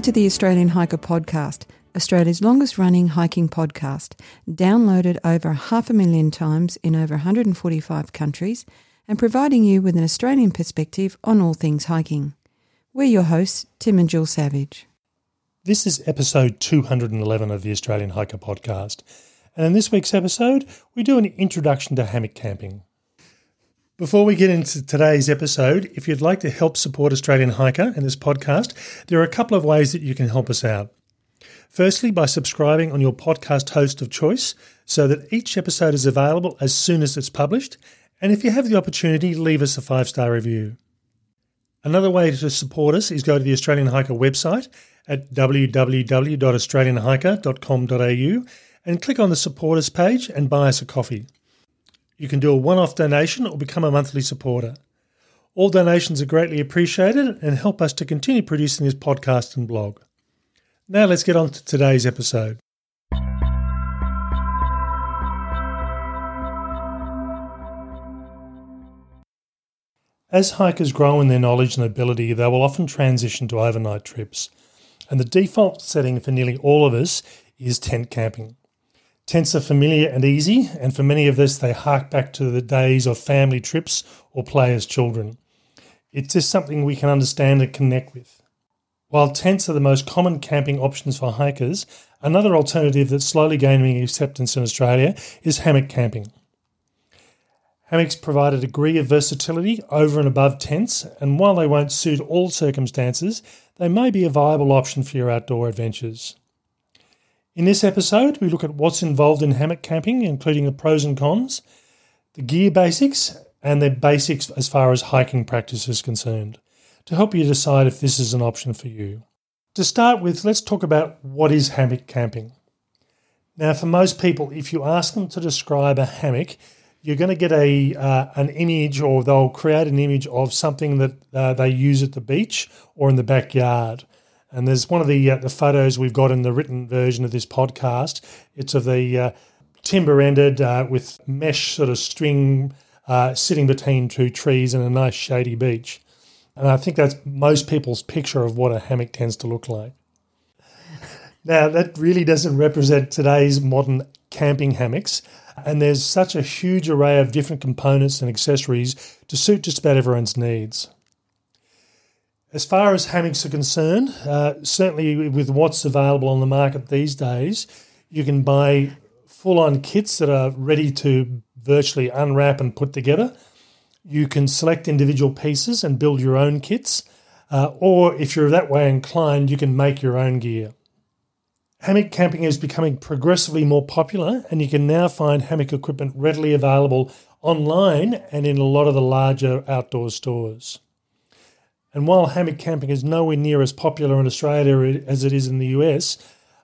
Welcome to the Australian Hiker Podcast, Australia's longest running hiking podcast, downloaded over half a million times in over 145 countries and providing you with an Australian perspective on all things hiking. We're your hosts, Tim and Jill Savage. This is episode 211 of the Australian Hiker Podcast. And in this week's episode, we do an introduction to hammock camping. Before we get into today's episode, if you'd like to help support Australian Hiker and this podcast, there are a couple of ways that you can help us out. Firstly, by subscribing on your podcast host of choice so that each episode is available as soon as it's published. And if you have the opportunity, leave us a five star review. Another way to support us is go to the Australian Hiker website at www.australianhiker.com.au and click on the supporters page and buy us a coffee. You can do a one off donation or become a monthly supporter. All donations are greatly appreciated and help us to continue producing this podcast and blog. Now let's get on to today's episode. As hikers grow in their knowledge and ability, they will often transition to overnight trips. And the default setting for nearly all of us is tent camping. Tents are familiar and easy, and for many of us, they hark back to the days of family trips or play as children. It's just something we can understand and connect with. While tents are the most common camping options for hikers, another alternative that's slowly gaining acceptance in Australia is hammock camping. Hammocks provide a degree of versatility over and above tents, and while they won't suit all circumstances, they may be a viable option for your outdoor adventures. In this episode, we look at what's involved in hammock camping, including the pros and cons, the gear basics, and the basics as far as hiking practice is concerned, to help you decide if this is an option for you. To start with, let's talk about what is hammock camping. Now, for most people, if you ask them to describe a hammock, you're going to get a uh, an image, or they'll create an image of something that uh, they use at the beach or in the backyard. And there's one of the uh, the photos we've got in the written version of this podcast. It's of the uh, timber ended uh, with mesh sort of string uh, sitting between two trees in a nice shady beach. And I think that's most people's picture of what a hammock tends to look like. Now, that really doesn't represent today's modern camping hammocks. And there's such a huge array of different components and accessories to suit just about everyone's needs. As far as hammocks are concerned, uh, certainly with what's available on the market these days, you can buy full on kits that are ready to virtually unwrap and put together. You can select individual pieces and build your own kits, uh, or if you're that way inclined, you can make your own gear. Hammock camping is becoming progressively more popular, and you can now find hammock equipment readily available online and in a lot of the larger outdoor stores. And while hammock camping is nowhere near as popular in Australia as it is in the US,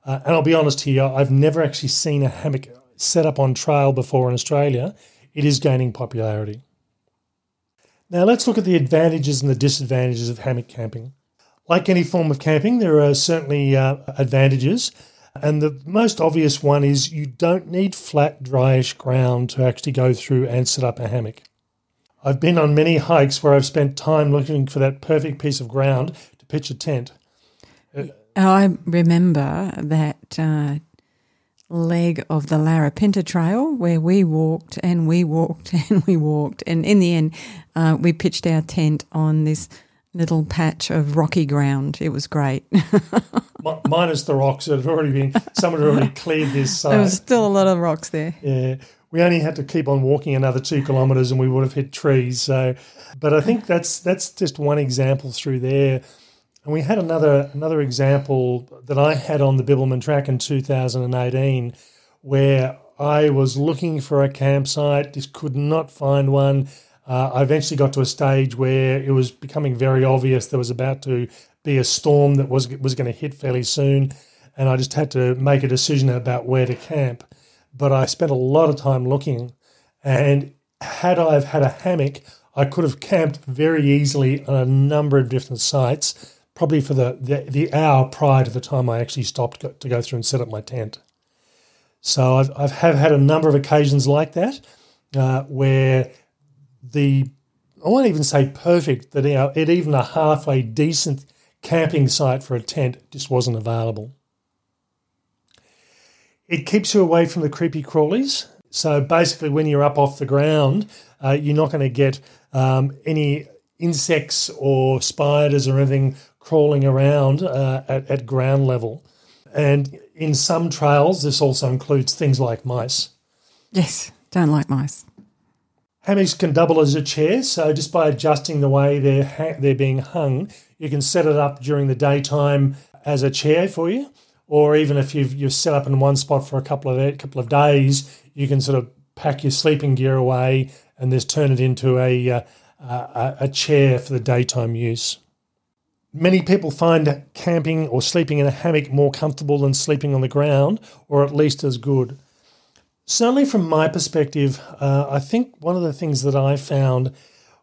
uh, and I'll be honest here, I've never actually seen a hammock set up on trail before in Australia, it is gaining popularity. Now let's look at the advantages and the disadvantages of hammock camping. Like any form of camping, there are certainly uh, advantages. And the most obvious one is you don't need flat, dryish ground to actually go through and set up a hammock. I've been on many hikes where I've spent time looking for that perfect piece of ground to pitch a tent. I remember that uh, leg of the Larapinta Trail where we walked and we walked and we walked, and in the end, uh, we pitched our tent on this little patch of rocky ground. It was great. Minus the rocks that had already been, someone had already cleared this. There was still a lot of rocks there. Yeah we only had to keep on walking another two kilometres and we would have hit trees. So, but I think that's that's just one example through there. And we had another another example that I had on the Bibbulmun track in 2018, where I was looking for a campsite, just could not find one. Uh, I eventually got to a stage where it was becoming very obvious there was about to be a storm that was was going to hit fairly soon, and I just had to make a decision about where to camp but I spent a lot of time looking. And had I have had a hammock, I could have camped very easily on a number of different sites, probably for the, the, the hour prior to the time I actually stopped to go through and set up my tent. So I've, I've have had a number of occasions like that uh, where the I won't even say perfect that you know, it even a halfway decent camping site for a tent just wasn't available. It keeps you away from the creepy crawlies. So basically, when you're up off the ground, uh, you're not going to get um, any insects or spiders or anything crawling around uh, at, at ground level. And in some trails, this also includes things like mice. Yes, don't like mice. Hammocks can double as a chair, so just by adjusting the way they're ha- they're being hung, you can set it up during the daytime as a chair for you, or even if you've you're set up in one spot for a couple of couple of days, you can sort of pack your sleeping gear away and just turn it into a uh, a, a chair for the daytime use. Many people find camping or sleeping in a hammock more comfortable than sleeping on the ground, or at least as good. Certainly, from my perspective, uh, I think one of the things that I found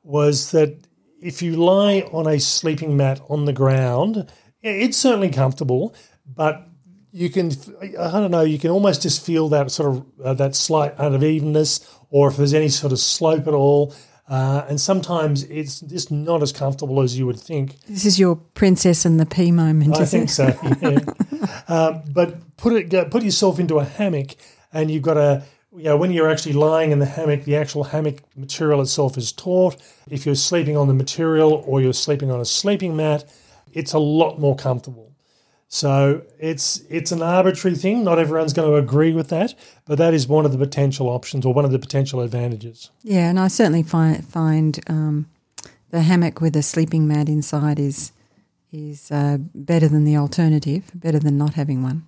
was that if you lie on a sleeping mat on the ground, it's certainly comfortable, but you can, I don't know, you can almost just feel that sort of uh, that slight unevenness, or if there's any sort of slope at all. Uh, and sometimes it's just not as comfortable as you would think. This is your princess and the pea moment. I think it? so. Yeah. um, but put it, put yourself into a hammock and you've got a you know, when you're actually lying in the hammock, the actual hammock material itself is taut. If you're sleeping on the material or you're sleeping on a sleeping mat, it's a lot more comfortable. So it's it's an arbitrary thing. Not everyone's going to agree with that, but that is one of the potential options or one of the potential advantages. Yeah, and I certainly find find um, the hammock with a sleeping mat inside is is uh, better than the alternative, better than not having one.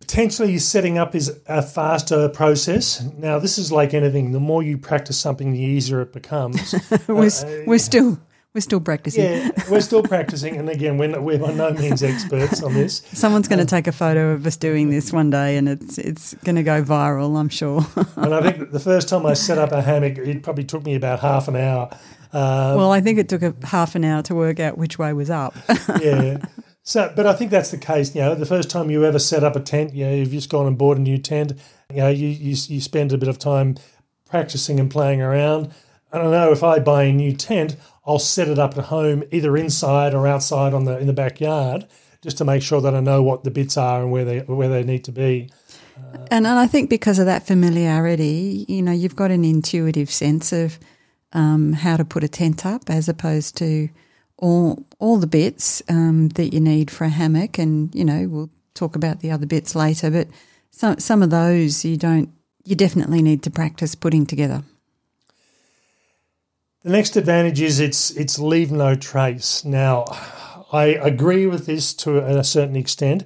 Potentially, setting up is a faster process. Now, this is like anything. The more you practice something, the easier it becomes. we're, uh, we're still we're still practicing. Yeah, we're still practicing. And again, we're, we're by no means experts on this. Someone's going to take a photo of us doing this one day, and it's it's going to go viral, I'm sure. and I think the first time I set up a hammock, it probably took me about half an hour. Um, well, I think it took a half an hour to work out which way was up. yeah. So, but I think that's the case. You know, the first time you ever set up a tent, you know, you've just gone and bought a new tent. You know, you you, you spend a bit of time practicing and playing around. I don't know if I buy a new tent, I'll set it up at home, either inside or outside on the in the backyard, just to make sure that I know what the bits are and where they where they need to be. Uh, and, and I think because of that familiarity, you know, you've got an intuitive sense of um, how to put a tent up, as opposed to all all the bits um, that you need for a hammock, and you know we'll talk about the other bits later. But some some of those you don't you definitely need to practice putting together. The next advantage is it's it's leave no trace. Now, I agree with this to a certain extent.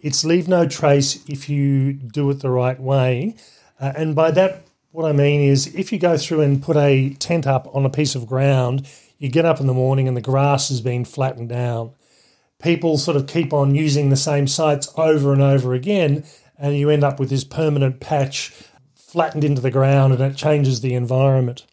It's leave no trace if you do it the right way, uh, and by that what I mean is if you go through and put a tent up on a piece of ground you get up in the morning and the grass has been flattened down. People sort of keep on using the same sites over and over again, and you end up with this permanent patch flattened into the ground and it changes the environment.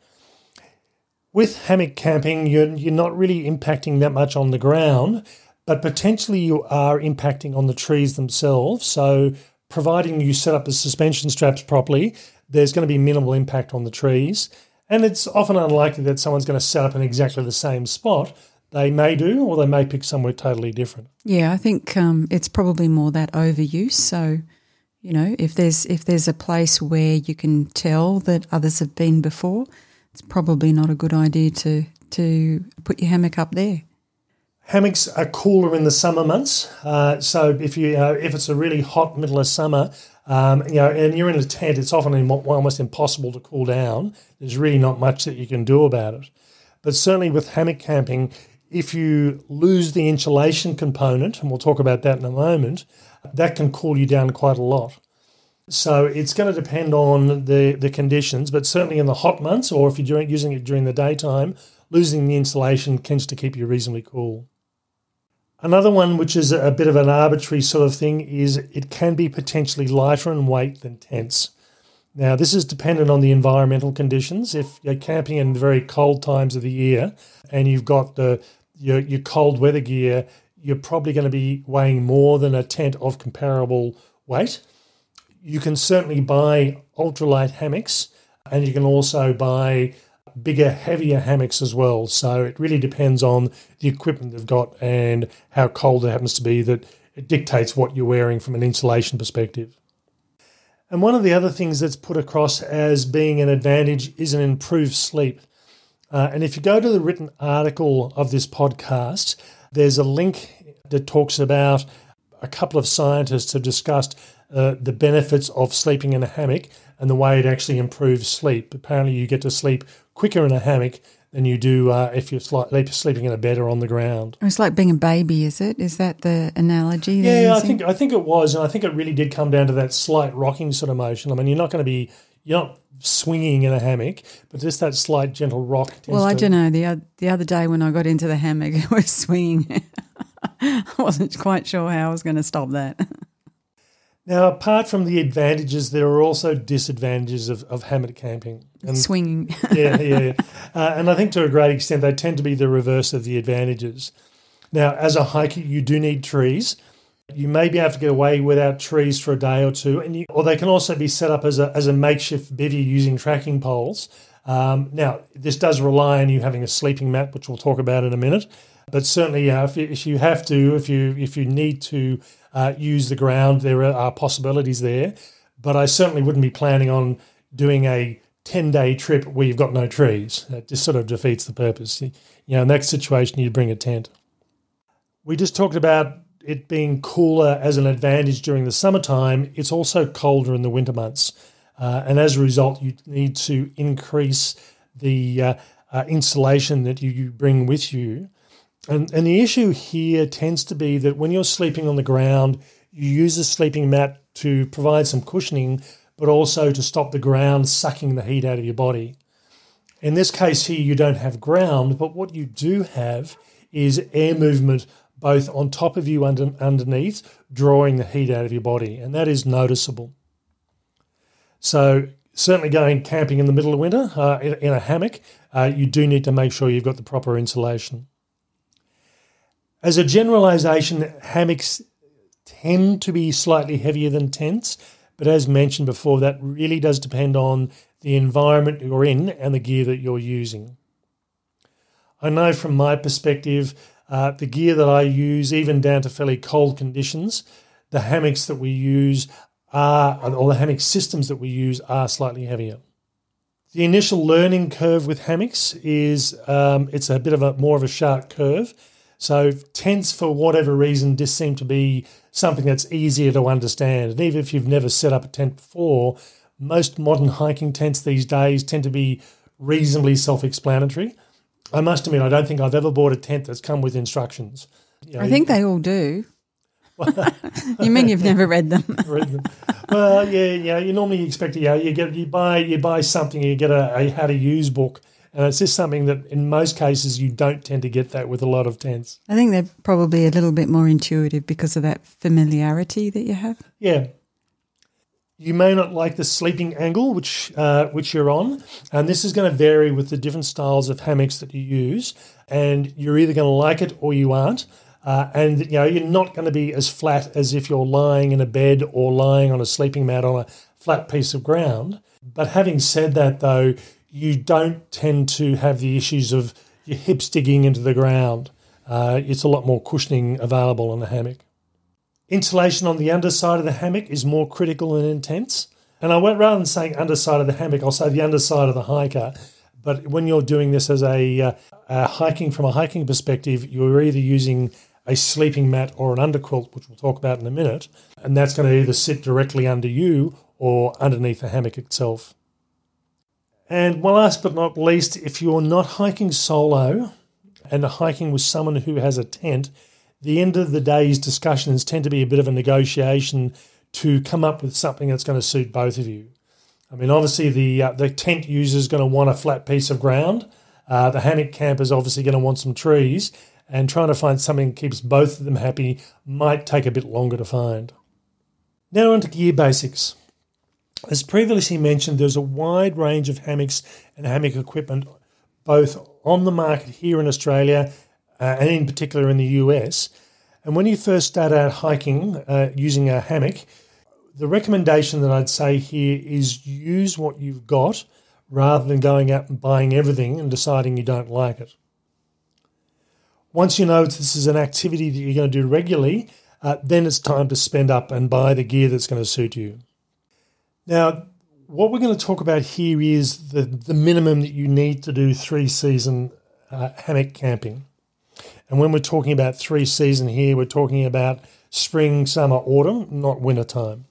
With hammock camping, you're, you're not really impacting that much on the ground, but potentially you are impacting on the trees themselves. So, providing you set up the suspension straps properly, there's going to be minimal impact on the trees. And it's often unlikely that someone's going to set up in exactly the same spot. They may do, or they may pick somewhere totally different. Yeah, I think um, it's probably more that overuse. So, you know, if there's if there's a place where you can tell that others have been before, it's probably not a good idea to to put your hammock up there. Hammocks are cooler in the summer months. Uh, so if you uh, if it's a really hot middle of summer, um, you know, and you're in a tent, it's often almost impossible to cool down. There's really not much that you can do about it. But certainly with hammock camping, if you lose the insulation component, and we'll talk about that in a moment, that can cool you down quite a lot. So it's going to depend on the, the conditions, but certainly in the hot months, or if you're using it during the daytime, losing the insulation tends to keep you reasonably cool. Another one, which is a bit of an arbitrary sort of thing, is it can be potentially lighter in weight than tents. Now, this is dependent on the environmental conditions. If you're camping in very cold times of the year and you've got the your, your cold weather gear, you're probably going to be weighing more than a tent of comparable weight. You can certainly buy ultralight hammocks and you can also buy bigger, heavier hammocks as well. So it really depends on the equipment they've got and how cold it happens to be that it dictates what you're wearing from an insulation perspective. And one of the other things that's put across as being an advantage is an improved sleep. Uh, and if you go to the written article of this podcast, there's a link that talks about a couple of scientists have discussed uh, the benefits of sleeping in a hammock and the way it actually improves sleep. Apparently, you get to sleep quicker in a hammock than you do uh, if you're sleeping in a bed or on the ground. It's like being a baby, is it? Is that the analogy? Yeah, I think I think it was, and I think it really did come down to that slight rocking sort of motion. I mean, you're not going to be you're not swinging in a hammock, but just that slight gentle rock. Well, I don't know. the The other day when I got into the hammock, it was swinging. I wasn't quite sure how I was going to stop that. Now, apart from the advantages, there are also disadvantages of, of hammock camping. And, Swinging. yeah, yeah. yeah. Uh, and I think to a great extent, they tend to be the reverse of the advantages. Now, as a hiker, you do need trees. You may be able to get away without trees for a day or two, and you, or they can also be set up as a, as a makeshift bivvy using trekking poles. Um, now, this does rely on you having a sleeping mat, which we'll talk about in a minute. But certainly, yeah, if, if you have to, if you if you need to uh, use the ground. There are possibilities there, but I certainly wouldn't be planning on doing a 10 day trip where you've got no trees. That just sort of defeats the purpose. You know, in that situation, you'd bring a tent. We just talked about it being cooler as an advantage during the summertime. It's also colder in the winter months. Uh, and as a result, you need to increase the uh, uh, insulation that you, you bring with you and, and the issue here tends to be that when you're sleeping on the ground, you use a sleeping mat to provide some cushioning, but also to stop the ground sucking the heat out of your body. In this case here, you don't have ground, but what you do have is air movement both on top of you and underneath, drawing the heat out of your body, and that is noticeable. So, certainly going camping in the middle of winter uh, in, a hammock, uh, you do need to make sure you've got the proper insulation. As a generalization, hammocks tend to be slightly heavier than tents, but as mentioned before, that really does depend on the environment you're in and the gear that you're using. I know from my perspective, uh, the gear that I use, even down to fairly cold conditions, the hammocks that we use are, or the hammock systems that we use, are slightly heavier. The initial learning curve with hammocks is um, it's a bit of a more of a sharp curve so tents, for whatever reason, just seem to be something that's easier to understand. And even if you've never set up a tent before, most modern hiking tents these days tend to be reasonably self-explanatory. I must admit, I don't think I've ever bought a tent that's come with instructions. You know, I think they all do. you mean you've never read them? read them. Well, yeah, yeah. You normally expect, yeah, you get you buy you buy something, you get a, a how to use book, and it's just something that in most cases you don't tend to get that with a lot of tents. I think they're probably a little bit more intuitive because of that familiarity that you have. Yeah. You may not like the sleeping angle which uh, which you're on, and this is going to vary with the different styles of hammocks that you use. And you're either going to like it or you aren't. Uh, and you know you're not going to be as flat as if you're lying in a bed or lying on a sleeping mat on a flat piece of ground. But having said that, though, you don't tend to have the issues of your hips digging into the ground. Uh, it's a lot more cushioning available in a hammock. Insulation on the underside of the hammock is more critical and intense. And I went rather than saying underside of the hammock, I'll say the underside of the hiker. But when you're doing this as a, uh, a hiking from a hiking perspective, you're either using a sleeping mat or an underquilt, which we'll talk about in a minute, and that's going to either sit directly under you or underneath the hammock itself. And last but not least, if you're not hiking solo and hiking with someone who has a tent, the end of the day's discussions tend to be a bit of a negotiation to come up with something that's going to suit both of you. I mean, obviously, the uh, the tent user is going to want a flat piece of ground. Uh, the hammock camper is obviously going to want some trees, and trying to find something that keeps both of them happy might take a bit longer to find. Now, on to gear basics. As previously mentioned, there's a wide range of hammocks and hammock equipment, both on the market here in Australia uh, and in particular in the US. And when you first start out hiking uh, using a hammock, the recommendation that I'd say here is use what you've got rather than going out and buying everything and deciding you don't like it. Once you know this is an activity that you're going to do regularly, uh, then it's time to spend up and buy the gear that's going to suit you. Now, what we're going to talk about here is the, the minimum that you need to do three season uh, hammock camping. And when we're talking about three season here, we're talking about spring, summer, autumn, not winter time.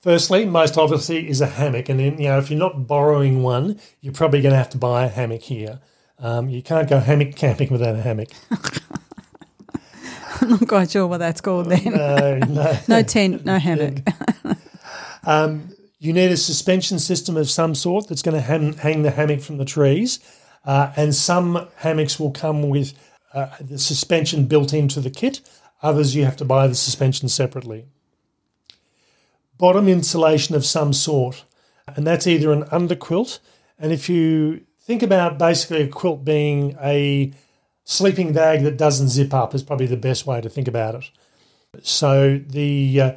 Firstly, most obviously is a hammock, and then, you know if you're not borrowing one, you're probably going to have to buy a hammock here. Um, you can't go hammock camping without a hammock. I'm not quite sure what that's called then. No, no. no tent, no hammock. Um, you need a suspension system of some sort that's going to hang, hang the hammock from the trees. Uh, and some hammocks will come with uh, the suspension built into the kit. Others, you have to buy the suspension separately. Bottom insulation of some sort, and that's either an underquilt. And if you think about basically a quilt being a sleeping bag that doesn't zip up, is probably the best way to think about it. So the uh,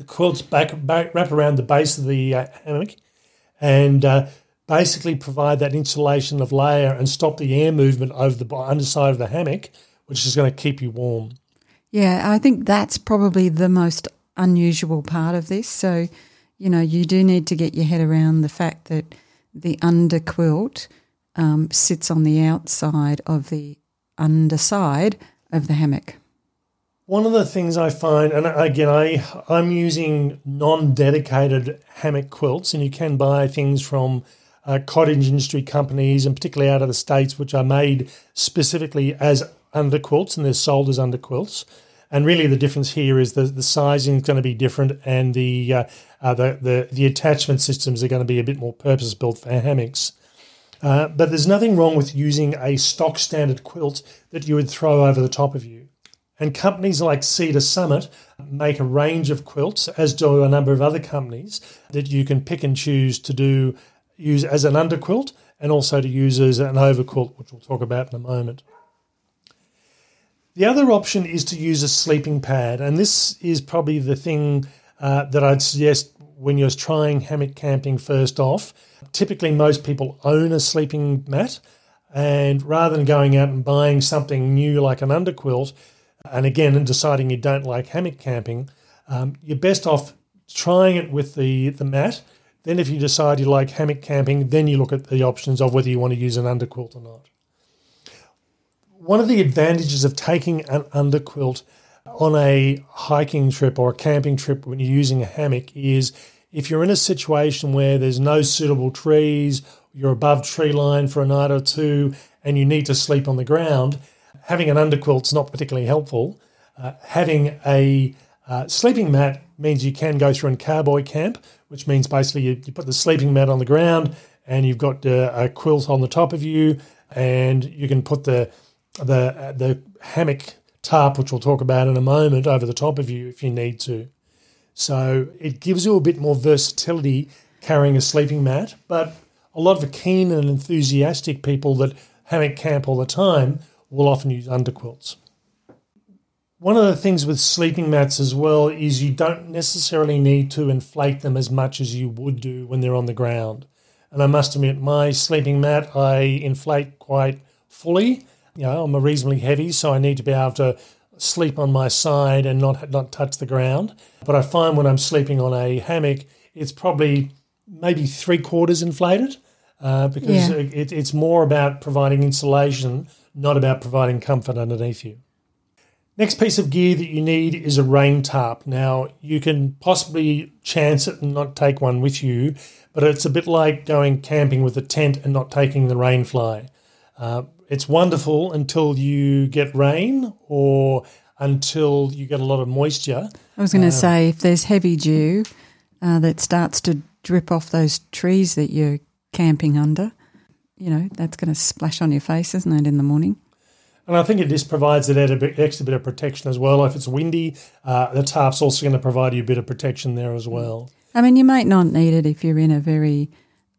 the quilts back, back wrap around the base of the uh, hammock, and uh, basically provide that insulation of layer and stop the air movement over the underside of the hammock, which is going to keep you warm. Yeah, I think that's probably the most unusual part of this. So, you know, you do need to get your head around the fact that the underquilt um, sits on the outside of the underside of the hammock. One of the things I find, and again, I I'm using non-dedicated hammock quilts, and you can buy things from uh, cottage industry companies, and particularly out of the states, which are made specifically as underquilts and they're sold as underquilts. And really, the difference here is the the sizing is going to be different, and the uh, uh, the, the the attachment systems are going to be a bit more purpose built for hammocks. Uh, but there's nothing wrong with using a stock standard quilt that you would throw over the top of you. And companies like Sea to Summit make a range of quilts, as do a number of other companies, that you can pick and choose to do use as an underquilt and also to use as an overquilt, which we'll talk about in a moment. The other option is to use a sleeping pad, and this is probably the thing uh, that I'd suggest when you're trying hammock camping first off. Typically, most people own a sleeping mat, and rather than going out and buying something new like an underquilt, and again, and deciding you don't like hammock camping, um, you're best off trying it with the, the mat then, if you decide you like hammock camping, then you look at the options of whether you want to use an underquilt or not. One of the advantages of taking an underquilt on a hiking trip or a camping trip when you're using a hammock is if you're in a situation where there's no suitable trees, you're above tree line for a night or two, and you need to sleep on the ground, having an underquilt's not particularly helpful. Uh, having a uh, sleeping mat means you can go through and cowboy camp, which means basically you, you put the sleeping mat on the ground and you've got uh, a quilt on the top of you, and you can put the the the hammock tarp, which we'll talk about in a moment, over the top of you if you need to. So it gives you a bit more versatility carrying a sleeping mat, but a lot of the keen and enthusiastic people that hammock camp all the time will often use underquilts. One of the things with sleeping mats as well is you don't necessarily need to inflate them as much as you would do when they're on the ground. And I must admit, my sleeping mat I inflate quite fully. You know, I'm a reasonably heavy, so I need to be able to sleep on my side and not not touch the ground. But I find when I'm sleeping on a hammock, it's probably maybe three quarters inflated uh, because Yeah. it, it's more about providing insulation, not about providing comfort underneath you. Next piece of gear that you need is a rain tarp. Now, you can possibly chance it and not take one with you, but it's a bit like going camping with a tent and not taking the rain fly. Uh, it's wonderful until you get rain or until you get a lot of moisture. I was going to say, if there's heavy dew uh, that starts to drip off those trees that you're camping under, you know, that's going to splash on your face, isn't it, in the morning? And I think it just provides that extra bit of protection as well. If it's windy, uh, the tarp's also going to provide you a bit of protection there as well. I mean, you might not need it if you're in a very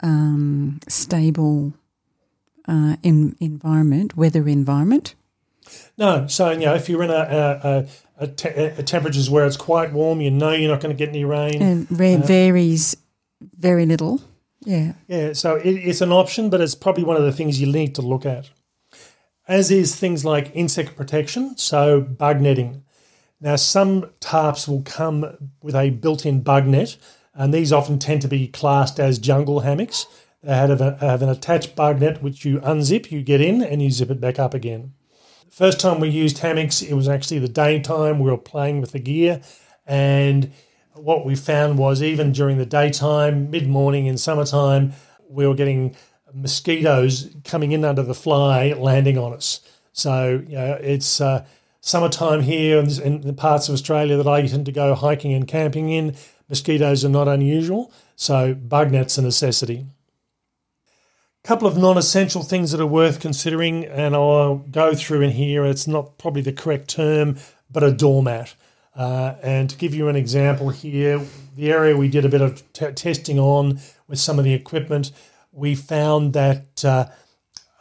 um, stable uh, in, environment, weather environment. No, so you know if you're in a, a, a, a, te- a temperatures where it's quite warm, you know you're not going to get any rain. It re- varies very little. Yeah. Yeah, so it, it's an option, but it's probably one of the things you need to look at. As is things like insect protection, so bug netting. Now, some tarps will come with a built in bug net, and these often tend to be classed as jungle hammocks. They have, a, have an attached bug net which you unzip, you get in, and you zip it back up again. First time we used hammocks, it was actually the daytime. We were playing with the gear, and what we found was even during the daytime, mid morning in summertime, we were getting mosquitoes coming in under the fly, landing on us. So you know, it's uh, summertime here in, in the parts of Australia that I tend to go hiking and camping in. Mosquitoes are not unusual, so bug net's a necessity. A couple of non-essential things that are worth considering, and I'll go through in here. It's not probably the correct term, but a doormat. Uh, and to give you an example here, the area we did a bit of t- testing on with some of the equipment, we found that uh,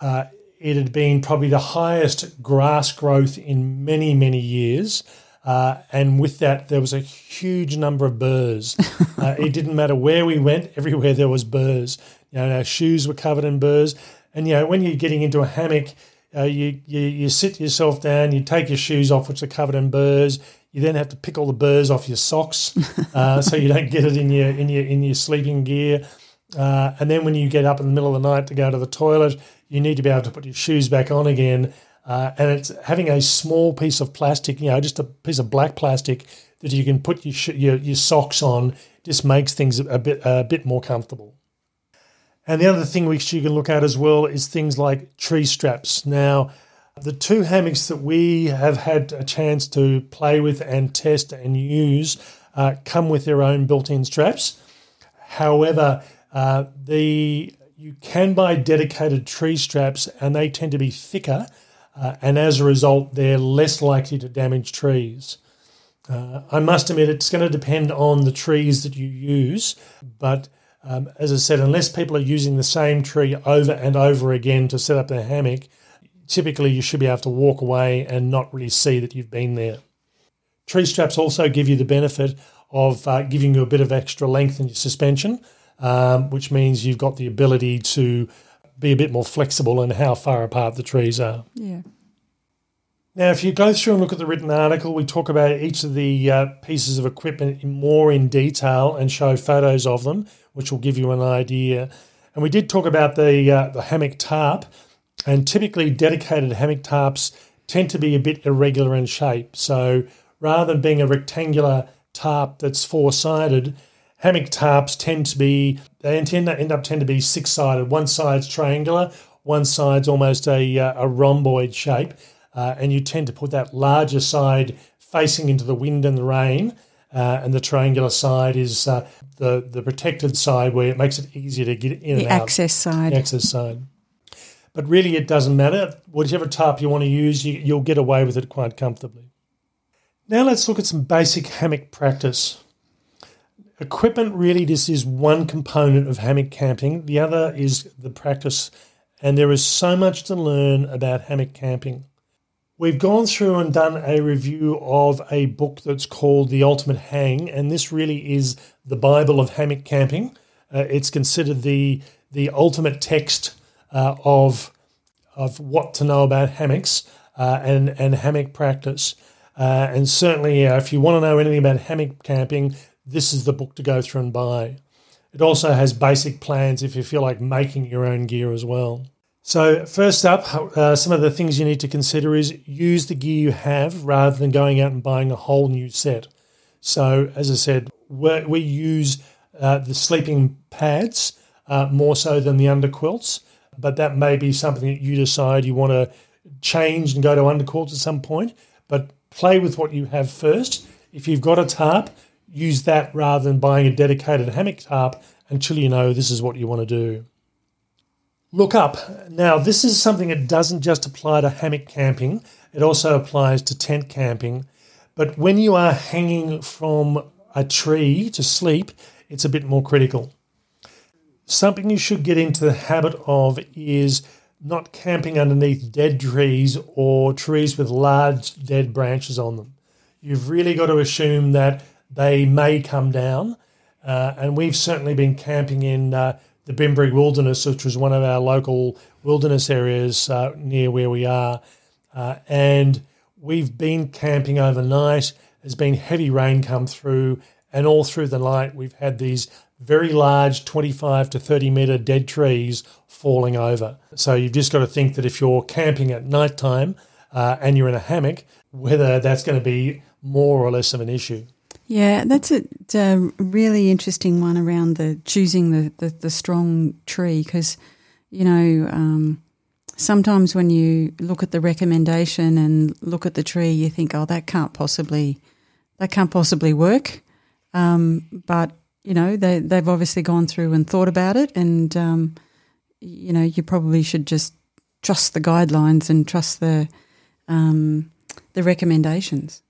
uh, it had been probably the highest grass growth in many, many years. Uh, and with that, there was a huge number of burrs. Uh, it didn't matter where we went; everywhere there was burrs. You know, our shoes were covered in burrs. And you know, when you're getting into a hammock, uh, you, you you sit yourself down, you take your shoes off, which are covered in burrs. You then have to pick all the burrs off your socks, uh, so you don't get it in your in your in your sleeping gear. Uh, and then when you get up in the middle of the night to go to the toilet, you need to be able to put your shoes back on again. Uh, and it's having a small piece of plastic, you know, just a piece of black plastic that you can put your sh- your, your socks on. Just makes things a bit a bit more comfortable. And the other thing which you can look at as well is things like tree straps. Now, the two hammocks that we have had a chance to play with and test and use uh, come with their own built-in straps. However, uh, the you can buy dedicated tree straps, and they tend to be thicker, uh, and as a result, they're less likely to damage trees. Uh, I must admit, it's going to depend on the trees that you use, but um, as I said, unless people are using the same tree over and over again to set up their hammock, typically you should be able to walk away and not really see that you've been there. Tree straps also give you the benefit of uh, giving you a bit of extra length in your suspension, um, which means you've got the ability to be a bit more flexible in how far apart the trees are. Yeah. Now, if you go through and look at the written article, we talk about each of the uh, pieces of equipment in more in detail and show photos of them, which will give you an idea. And we did talk about the uh, the hammock tarp, and typically dedicated hammock tarps tend to be a bit irregular in shape. So rather than being a rectangular tarp that's four sided, hammock tarps tend to be they tend to end up tend to be six sided. One side's triangular, one side's almost a uh, a rhomboid shape, uh, and you tend to put that larger side facing into the wind and the rain. Uh, and the triangular side is uh, the the protected side where it makes it easier to get in The and out. access side. The access side. But really, it doesn't matter. Whichever tarp you want to use, you, you'll get away with it quite comfortably. Now let's look at some basic hammock practice. Equipment really just is one component of hammock camping. The other is the practice, and there is so much to learn about hammock camping. We've gone through and done a review of a book that's called The Ultimate Hang, and this really is the Bible of hammock camping. Uh, it's considered the the ultimate text uh, of of what to know about hammocks uh, and and hammock practice. Uh, and certainly, uh, if you want to know anything about hammock camping, this is the book to go through and buy. It also has basic plans if you feel like making your own gear as well. So, first up, uh, some of the things you need to consider is use the gear you have rather than going out and buying a whole new set. So, as I said, we use uh, the sleeping pads more so than the underquilts, but that may be something that you decide you want to change and go to underquilts at some point. But play with what you have first. If you've got a tarp, use that rather than buying a dedicated hammock tarp until you know this is what you want to do. Look up. Now, this is something that doesn't just apply to hammock camping, it also applies to tent camping. But when you are hanging from a tree to sleep, it's a bit more critical. Something you should get into the habit of is not camping underneath dead trees or trees with large dead branches on them. You've really got to assume that they may come down. Uh, and we've certainly been camping in uh, the Bimberi Wilderness, which was one of our local wilderness areas uh, near where we are. Uh, and we've been camping overnight. There's been heavy rain come through, and all through the night, we've had these very large 25 to 30 metre dead trees falling over. So you've just got to think that if you're camping at night time uh, and you're in a hammock, whether that's going to be more or less of an issue. Yeah, that's a, really interesting one around the choosing the, the, the strong tree because, you know, um, sometimes when you look at the recommendation and look at the tree, you think, oh, that can't possibly, that can't possibly work. Um, but you know, they they've obviously gone through and thought about it, and um, you know, you probably should just trust the guidelines and trust the um, the recommendations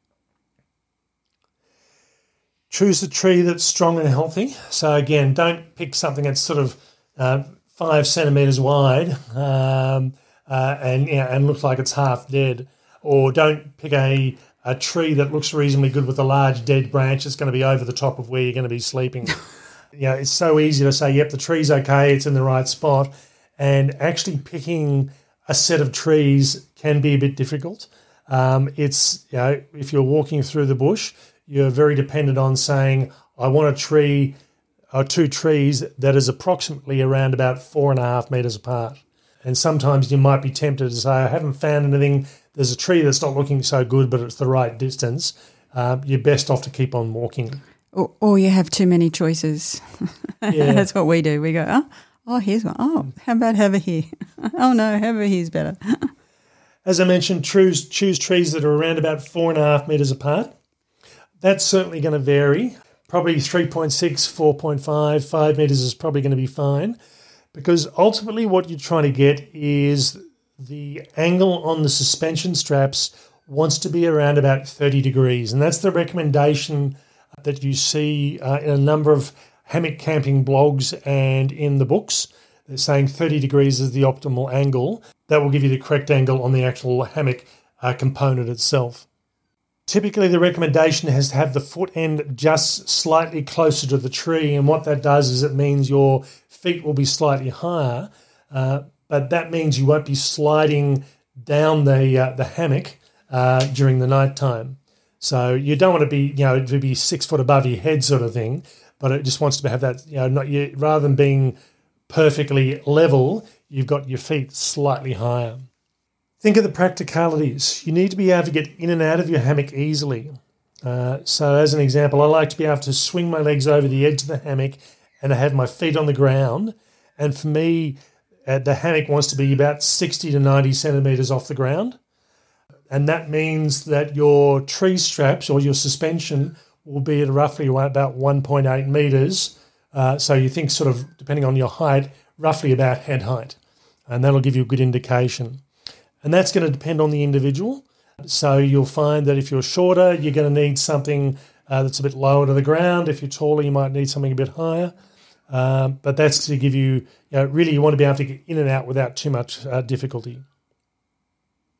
choose a tree that's strong and healthy. So again, don't pick something that's sort of uh, five centimeters wide um, uh, and know, and looks like it's half dead, or don't pick a a tree that looks reasonably good with a large dead branch that's going to be over the top of where you're going to be sleeping. you know, it's so easy to say, yep, the tree's okay, it's in the right spot, and actually picking a set of trees can be a bit difficult. Um, it's you know, if you're walking through the bush, you're very dependent on saying, I want a tree or two trees that is approximately around about four and a half metres apart. And sometimes you might be tempted to say, I haven't found anything. There's a tree that's not looking so good, but it's the right distance. Uh, you're best off to keep on walking. Or, or you have too many choices. Yeah. that's what we do. We go, oh, oh, here's one. Oh, how about over here? oh, no, over here's better. As I mentioned, choose, choose trees that are around about four and a half metres apart. That's certainly going to vary. Probably 3.6, 4.5, 5 metres is probably going to be fine because ultimately what you're trying to get is the angle on the suspension straps wants to be around about 30 degrees. And that's the recommendation that you see uh, in a number of hammock camping blogs and in the books. They're saying 30 degrees is the optimal angle. That will give you the correct angle on the actual hammock uh, component itself. Typically, the recommendation has to have the foot end just slightly closer to the tree, and what that does is it means your feet will be slightly higher, uh, but that means you won't be sliding down the uh, the hammock uh, during the night time. So you don't want to be, you know, to be six foot above your head, sort of thing. But it just wants to have that, you know, not you, rather than being perfectly level, you've got your feet slightly higher. Think of the practicalities. You need to be able to get in and out of your hammock easily. Uh, so, as an example, I like to be able to swing my legs over the edge of the hammock and I have my feet on the ground. And for me, the hammock wants to be about 60 to 90 centimeters off the ground. And that means that your tree straps or your suspension will be at roughly about 1.8 meters. Uh, so you think, sort of, depending on your height, roughly about head height. And that'll give you a good indication. And that's going to depend on the individual. So you'll find that if you're shorter, you're going to need something uh, that's a bit lower to the ground. If you're taller, you might need something a bit higher. Um, but that's to give you, you know, really, you want to be able to get in and out without too much uh, difficulty.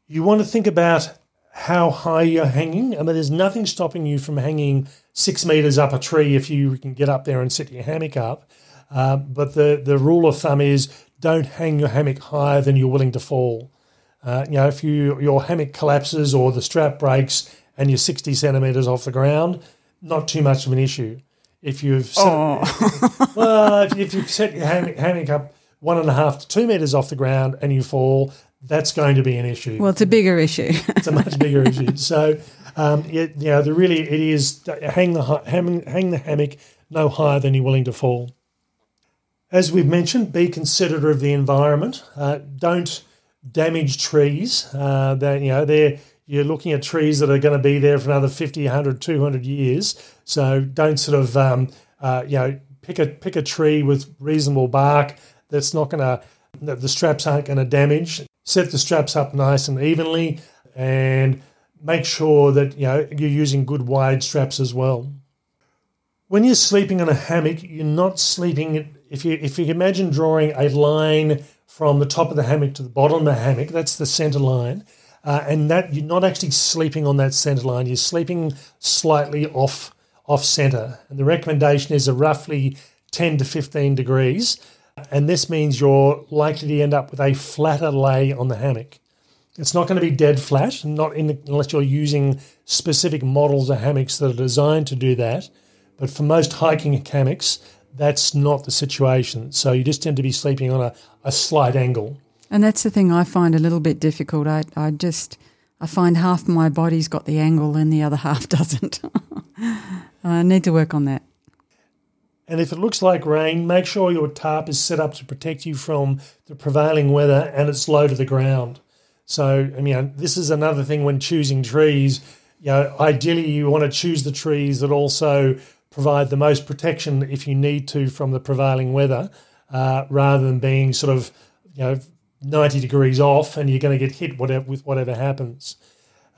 You want to think about how high you're hanging. I mean, there's nothing stopping you from hanging six meters up a tree if you can get up there and set your hammock up. Uh, but the, the rule of thumb is don't hang your hammock higher than you're willing to fall. Uh, you know, if you your hammock collapses or the strap breaks and you're 60 centimeters off the ground, not too much of an issue. If you've set, oh. well, if, if, you've set your hammock, hammock up one and a half to two meters off the ground and you fall, that's going to be an issue. Well, it's a bigger issue. it's a much bigger issue. So, um, it, you know, the really it is hang the hang, hang the hammock no higher than you're willing to fall. As we've mentioned, be considerate of the environment. Uh, don't damage trees. Uh, that you know, they're you're looking at trees that are going to be there for another 50, 100, 200 years. So don't sort of um, uh, you know pick a pick a tree with reasonable bark that's not going to the straps aren't going to damage. Set the straps up nice and evenly, and make sure that you know you're using good wide straps as well. When you're sleeping in a hammock, you're not sleeping. If you if you imagine drawing a line from the top of the hammock to the bottom of the hammock. That's the center line. Uh, and that you're not actually sleeping on that center line. You're sleeping slightly off off center. And the recommendation is a roughly 10 to 15 degrees. And this means you're likely to end up with a flatter lay on the hammock. It's not going to be dead flat, not in, unless you're using specific models of hammocks that are designed to do that. But for most hiking hammocks, that's not the situation. So you just tend to be sleeping on a, a slight angle. And that's the thing I find a little bit difficult. I, I just I find half my body's got the angle and the other half doesn't. I need to work on that. And if it looks like rain, make sure your tarp is set up to protect you from the prevailing weather and it's low to the ground. So, I mean, this is another thing when choosing trees. You know, ideally, you want to choose the trees that also provide the most protection if you need to from the prevailing weather, uh, rather than being sort of, you know, 90 degrees off and you're going to get hit whatever, with whatever happens.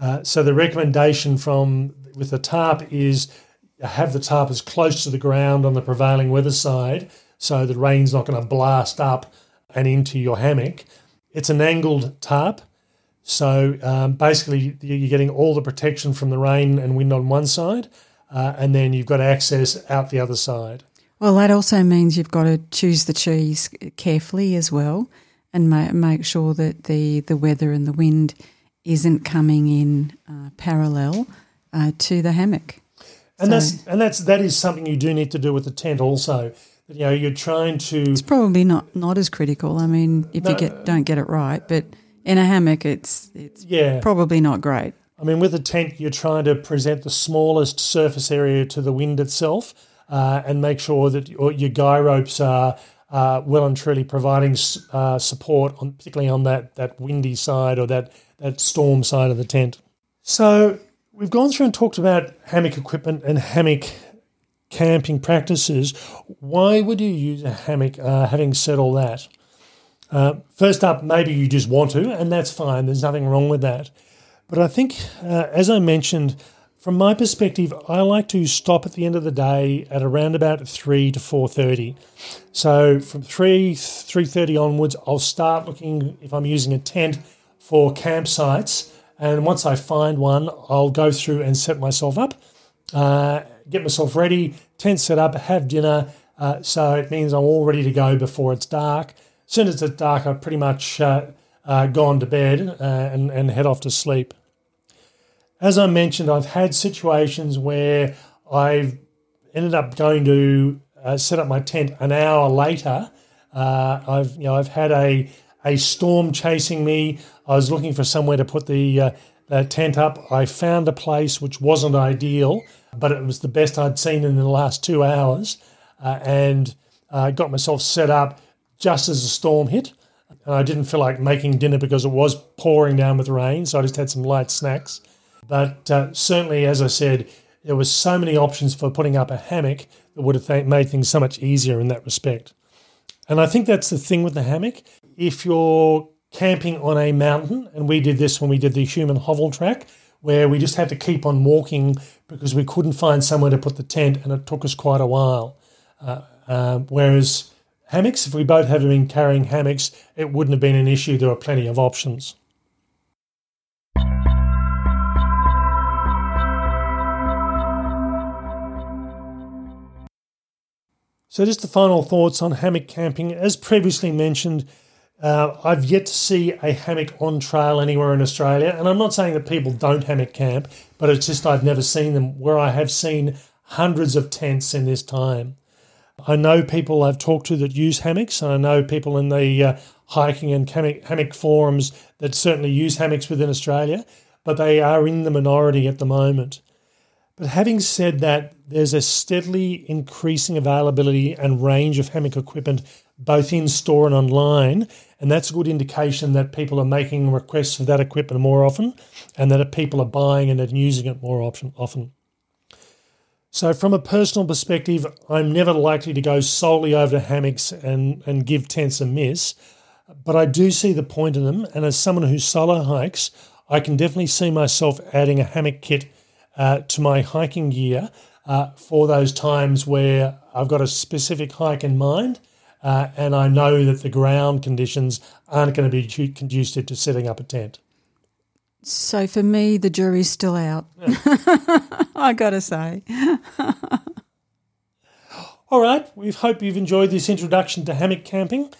Uh, so the recommendation from with the tarp is have the tarp as close to the ground on the prevailing weather side so the rain's not going to blast up and into your hammock. It's an angled tarp. So um, basically, you're getting all the protection from the rain and wind on one side, uh, and then you've got access out the other side. Well, that also means you've got to choose the trees carefully as well and ma- make sure that the, the weather and the wind isn't coming in uh, parallel uh, to the hammock. And so, that's and that's that is something you do need to do with the tent also. You know, you're trying to. It's probably not not as critical. I mean, if no, you get don't get it right, but in a hammock, it's it's yeah. probably not great. I mean, with a tent, you're trying to present the smallest surface area to the wind itself, uh, and make sure that your, your guy ropes are uh, well and truly providing uh, support, on, particularly on that that windy side or that that storm side of the tent. So we've gone through and talked about hammock equipment and hammock camping practices. Why would you use a hammock? Uh, having said all that, uh, first up, maybe you just want to, and that's fine. There's nothing wrong with that. But I think, uh, as I mentioned, from my perspective, I like to stop at the end of the day at around about three to four thirty. So from three three thirty onwards, I'll start looking if I'm using a tent for campsites, and once I find one, I'll go through and set myself up, uh, get myself ready, tent set up, have dinner. Uh, so it means I'm all ready to go before it's dark As soon as it's dark, I've pretty much uh, uh, gone to bed uh, and, and head off to sleep. As I mentioned, I've had situations where I've ended up going to uh, set up my tent an hour later. Uh, I've you know I've had a a storm chasing me. I was looking for somewhere to put the, uh, tent up. I found a place which wasn't ideal, but it was the best I'd seen in the last two hours, and got myself set up just as the storm hit. And I didn't feel like making dinner because it was pouring down with rain, so I just had some light snacks. But uh, certainly, as I said, there were so many options for putting up a hammock that would have th- made things so much easier in that respect. And I think that's the thing with the hammock. If you're camping on a mountain, and we did this when we did the Hume and Hovell track, where we just had to keep on walking because we couldn't find somewhere to put the tent, and it took us quite a while. Uh, uh, whereas Hammocks, if we both had been carrying hammocks, it wouldn't have been an issue. There were plenty of options. So, just the final thoughts on hammock camping. As previously mentioned, uh, I've yet to see a hammock on trail anywhere in Australia. And I'm not saying that people don't hammock camp, but it's just I've never seen them where I have seen hundreds of tents in this time. I know people I've talked to that use hammocks, and I know people in the uh, hiking and hammock, hammock forums that certainly use hammocks within Australia, but they are in the minority at the moment. But having said that, there's a steadily increasing availability and range of hammock equipment both in store and online, and that's a good indication that people are making requests for that equipment more often, and that people are buying and using it more often. So, from a personal perspective, I'm never likely to go solely over to hammocks and, and give tents a miss, but I do see the point in them. And as someone who solo hikes, I can definitely see myself adding a hammock kit uh, to my hiking gear uh, for those times where I've got a specific hike in mind uh, and I know that the ground conditions aren't going to be conducive to setting up a tent. So for me, the jury's still out. Yeah. I got to say. All right, we hope you've enjoyed this introduction to hammock camping.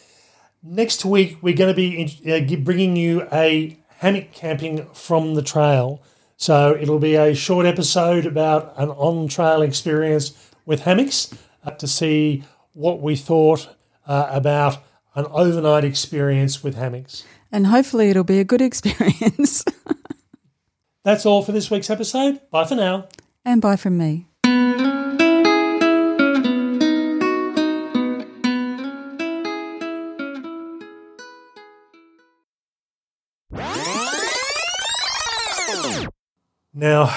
Next week, we're going to be uh, bringing you a hammock camping from the trail. So it'll be a short episode about an on trail experience with hammocks uh, to see what we thought uh, about an overnight experience with hammocks. And hopefully, it'll be a good experience. That's all for this week's episode. Bye for now. And bye from me. Now,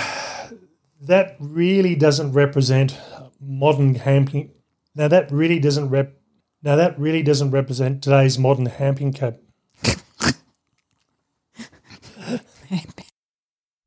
that really doesn't represent modern camping. Now that really doesn't rep. Now that really doesn't represent today's modern camping cap-